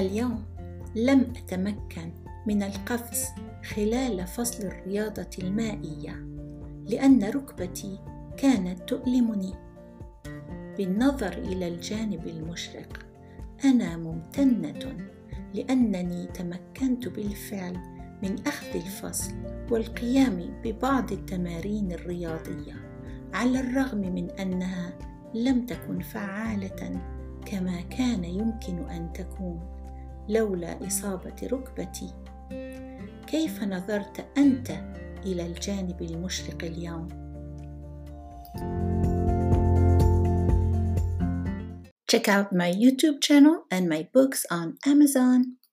اليوم لم أتمكن من القفز خلال فصل الرياضة المائية لأن ركبتي كانت تؤلمني. بالنظر إلى الجانب المشرق أنا ممتنة لأنني تمكنت بالفعل من أخذ الفصل والقيام ببعض التمارين الرياضية على الرغم من أنها لم تكن فعالة كما كان يمكن أن تكون. لولا إصابة ركبتي كيف نظرت أنت إلى الجانب المشرق اليوم؟ Check out my YouTube channel and my books on Amazon.